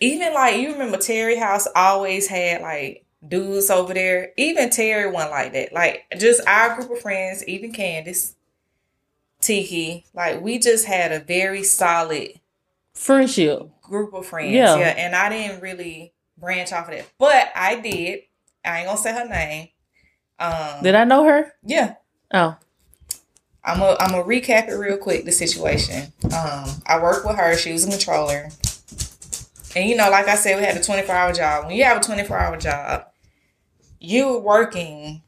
even like you remember Terry House always had like dudes over there. Even Terry wasn't like that. Like just our group of friends, even Candace, Tiki, like we just had a very solid Friendship. group of friends. Yeah. Yeah. And I didn't really branch off of that. But I did. I ain't gonna say her name. Um Did I know her? yeah. Oh. I'm a I'm gonna recap it real quick. The situation. Um, I worked with her. She was a controller, and you know, like I said, we had a 24 hour job. When you have a 24 hour job, you're working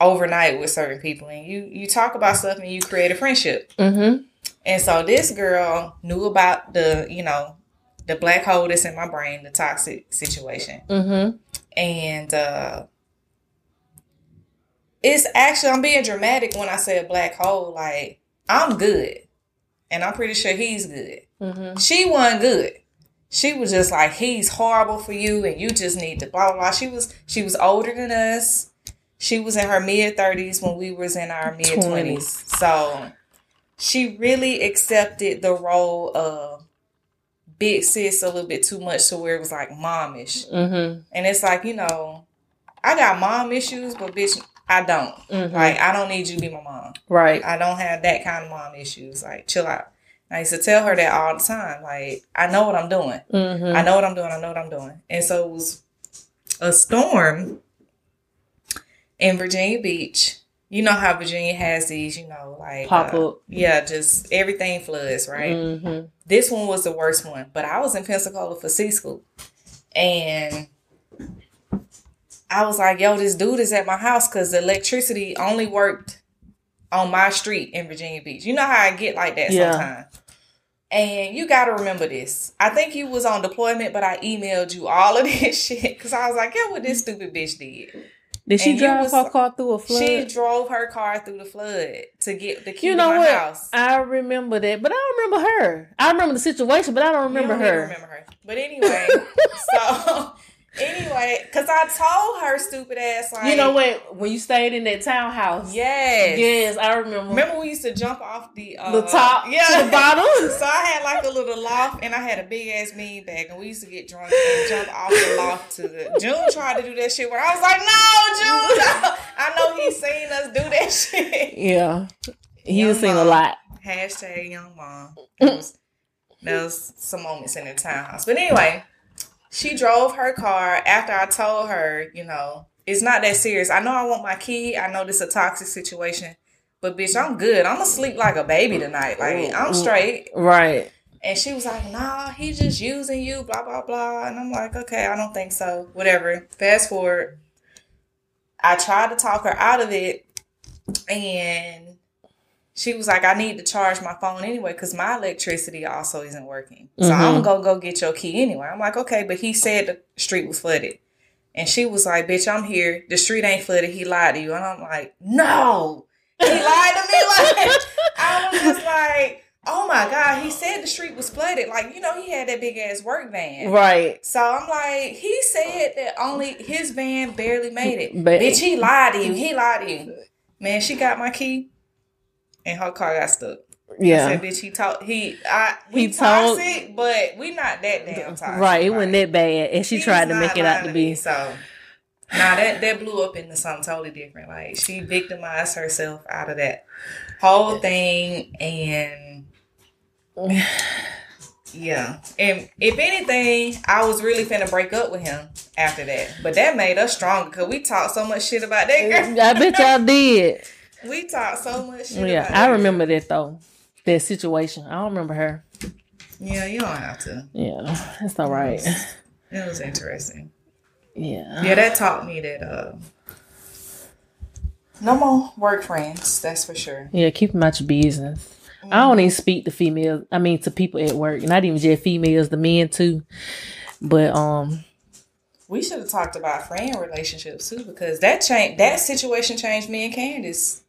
overnight with certain people, and you you talk about stuff and you create a friendship. Mm-hmm. And so this girl knew about the you know the black hole that's in my brain, the toxic situation, Mm-hmm. and uh it's actually I'm being dramatic when I say a black hole. Like I'm good, and I'm pretty sure he's good. Mm-hmm. She wasn't good. She was just like he's horrible for you, and you just need to blah blah blah. She was she was older than us. She was in her mid thirties when we was in our mid twenties. So she really accepted the role of big sis a little bit too much to where it was like momish. Mm-hmm. And it's like, you know, I got mom issues, but bitch, I don't. Mhm. Like, I don't need you to be my mom. Right. I don't have that kind of mom issues. Like, chill out. I used to tell her that all the time. Like, I know what I'm doing. Mm-hmm. I know what I'm doing. I know what I'm doing. And so it was a storm in Virginia Beach. You know how Virginia has these, you know, like Pop uh, up. Yeah, just everything floods, right? Mm-hmm. This one was the worst one, but I was in Pensacola for C school, and I was like, "Yo, this dude is at my house because the electricity only worked on my street in Virginia Beach. You know how I get like that Yeah. sometimes." And you got to remember this. I think you was on deployment, but I emailed you all of this shit because I was like, "Yeah, what this stupid bitch did." Did she And drive was- her car through a flood? She drove her car through the flood to get the key you to know my what? house. I remember that, but I don't remember her. I remember the situation, but I don't remember don't her. Remember her. But anyway, so anyway, because I told her stupid ass like, you know what? When you stayed in that townhouse, Yes. yes, I remember. Remember we used to jump off the uh, the top yeah. to the bottom. So I had like a little loft, and I had a big ass mean bag, and we used to get drunk and jump off the loft to the. June tried to do that shit, where I was like, "No, June, no. I know he's seen us do that shit." yeah, he Young was seen a lot. Hashtag young mom. Was, that was some moments in the townhouse. But anyway, she drove her car after I told her, you know, it's not that serious. I know I want my key. I know this is a toxic situation. But bitch, I'm good. I'm gonna sleep like a baby tonight. Like I'm straight. Right. And she was like, nah, he's just using you, blah, blah, blah. And I'm like, okay, I don't think so. Whatever. Fast forward. I tried to talk her out of it. And she was like, I need to charge my phone anyway because my electricity also isn't working. So mm-hmm. I'm going to go get your key anyway. I'm like, okay, but he said the street was flooded. And she was like, bitch, I'm here. The street ain't flooded. He lied to you. And I'm like, no. He lied to me. Like, I was just like, oh my God, he said the street was flooded. Like, you know, he had that big ass work van. Right. So I'm like, he said that only his van barely made it. But- Bitch, he lied to you. He lied to you. Man, she got my key and her car got stuck. I Yeah. said, bitch, he told he I we He told- toxic, but we not that damn toxic. Right. It wasn't that bad, and she tried to make it out to be. So Now that that blew up into something totally different. Like she victimized herself out of that whole thing, and yeah. And if anything, I was really finna break up with him after that. But that made us stronger because we talked so much shit about that girl. I bet y'all did. We talked so much. Yeah, I remember that though. That situation. I don't remember her. Yeah, you don't have to. Yeah, it's all right. It was interesting. Yeah. Yeah, that taught me that uh no more work friends, that's for sure. Yeah, keep them out your business. I don't even speak to females. I mean, to people at work. Not even just females, the men too. But um, We should have talked about friend relationships too, because that change that situation changed me and Candace.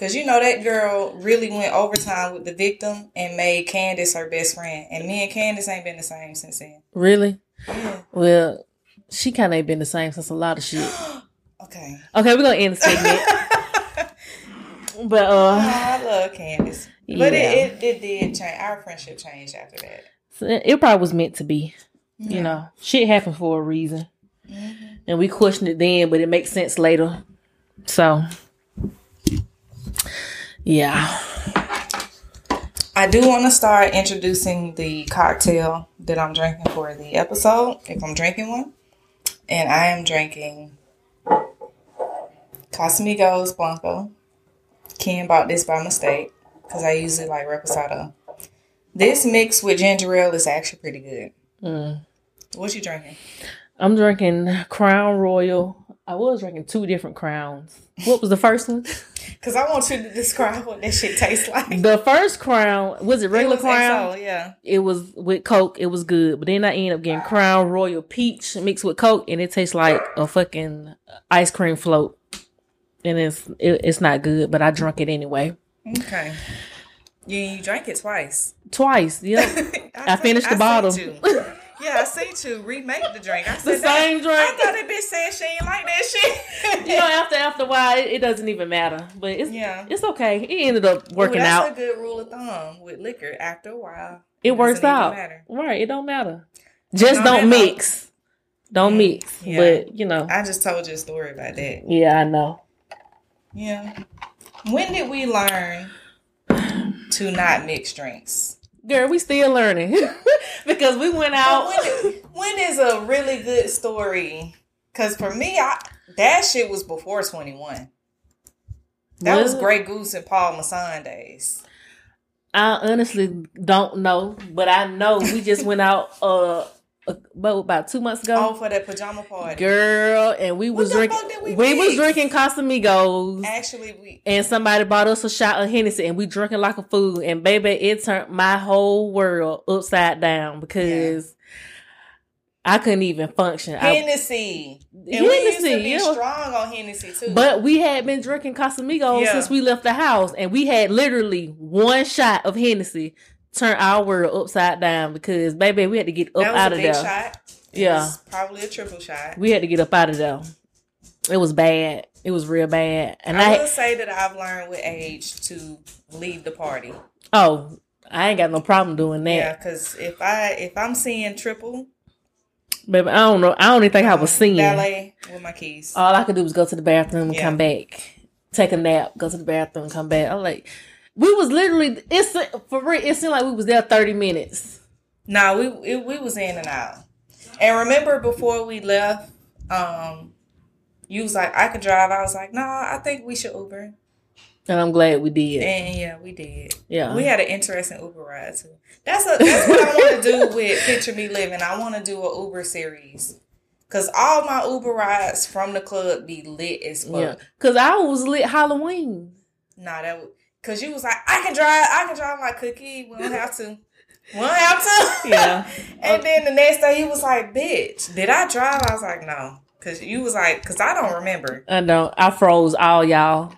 Cause you know that girl really went overtime with the victim and made Candace her best friend, and me and Candace ain't been the same since then. really, Yeah. well, she kind of ain't been the same since a lot of shit. Okay. Okay, we're gonna end the segment. but Oh, uh, I love Candace, but it, it it did change. Our friendship changed after that. it probably was meant to be. You know, shit happened for a reason, and we questioned it then, but it makes sense later. So, yeah. I do want to start introducing the cocktail that I'm drinking for the episode, if I'm drinking one. And I am drinking Casamigos Blanco. Ken bought this by mistake because I usually like Reposado. This mixed with ginger ale is actually pretty good. Mm. What you drinking? I'm drinking Crown Royal. I was drinking two different crowns. What was the first one? Because I want you to describe what that shit tastes like. The first crown was it regular It was crown? XO, yeah. It was with Coke. It was good, but then I ended up getting Crown Royal Peach mixed with Coke, and it tastes like a fucking ice cream float. And it's it, it's not good, but I drank it anyway. Okay. Yeah, you drank it twice. Twice, yeah. I finished the seen bottle. Yeah, I see you remake the drink. I The said that- same drink. I thought that bitch said she ain't like that shit. you know, after after a while, it, it doesn't even matter. But it's Yeah. it's okay. It ended up Ooh, working that's out. a good rule of thumb with liquor. After a while, It works out. matter. Right, it don't matter. Just don't don't- mix. Don't Mm, mix. yeah. But you know. I just told you a story about that. Yeah, I know. Yeah. When did we learn to not mix drinks? Girl, we still learning. because we went out when, when is a really good story? Because for me, I that shit was before twenty one. That was Grey Goose and Paul Masson days. I honestly don't know, but I know we just went out uh about, about two months ago. Oh, for that pajama party. Girl, and we was drinking. We, we was drinking Casamigos, Actually, we and somebody bought us a shot of Hennessy, and we drinking like a fool. And baby, it turned my whole world upside down because I couldn't even function. I, Hennessy. And we used to Hennessy, be yeah. strong on Hennessy too. But we had been drinking Casamigos Yeah. since we left the house, and we had literally one shot of Hennessy turn our world upside down because baby, we had to get up that was out a of big there. shot. Yeah. probably a triple shot. We had to get up out of there. It was bad. It was real bad. And I I, will say that I've learned with age to leave the party. oh, I ain't got no problem doing that. Yeah, because if I if I'm seeing triple, Baby, I don't know. I don't even think I was uh, seeing. ballet with my keys. All I could do was go to the bathroom and Yeah. come back, take a nap, go to the bathroom, come back. I'm like, we was literally. It's for real. It seemed like we was there thirty minutes. No, we it, we was in and out. And remember before we left, um, you was like, I could drive. I was like, no, I think we should Uber. And I'm glad we did. And yeah, we did. Yeah. We had an interesting Uber ride too. That's a, that's what I want to do with Picture Me Living. I want to do a Uber series. Cause all my Uber rides from the club be lit as fuck. Yeah, cause I was lit Halloween. Nah, that would, cause you was like, I can drive, I can drive my cookie. We don't have to. We don't have to. Yeah. and then the next day he was like, bitch, did I drive? I was like, no. Cause you was like, cause I don't remember. I know. I froze all y'all.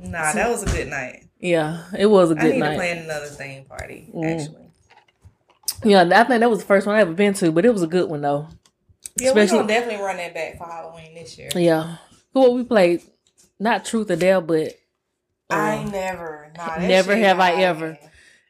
Nah, that was a good night. Yeah, it was a good night. I need to plan another theme party, Mm. actually. Yeah, I think that was the first one I ever been to, but it was a good one though. Yeah, we're gonna definitely run that back for Halloween this year. Yeah. What we played, not Truth or Dare, but I never, nah, Never have I ever.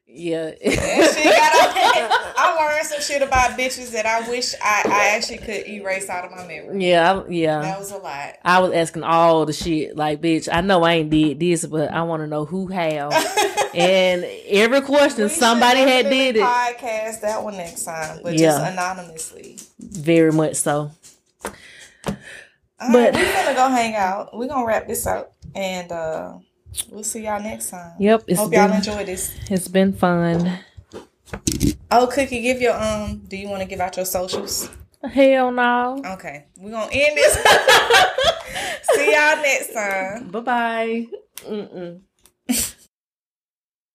yeah. That got out of hand. I learned some shit about bitches that I wish I, I actually could erase out of my memory. yeah, I- yeah. That was a lot. I was asking all the shit like, bitch. I know I ain't did this, but I want to know who have. and every question We somebody had did it. Podcast that one next time, but Yeah. just anonymously. Very much so. All But- right, we're gonna go hang out. We're gonna wrap this up, and uh we'll see y'all next time. Yep, Hope y'all been enjoy this. it's been fun. Oh, Cookie, give your um. Do you want to give out your socials? Hell no. Okay, we're gonna end this. see y'all next time. Bye bye. Mm-mm.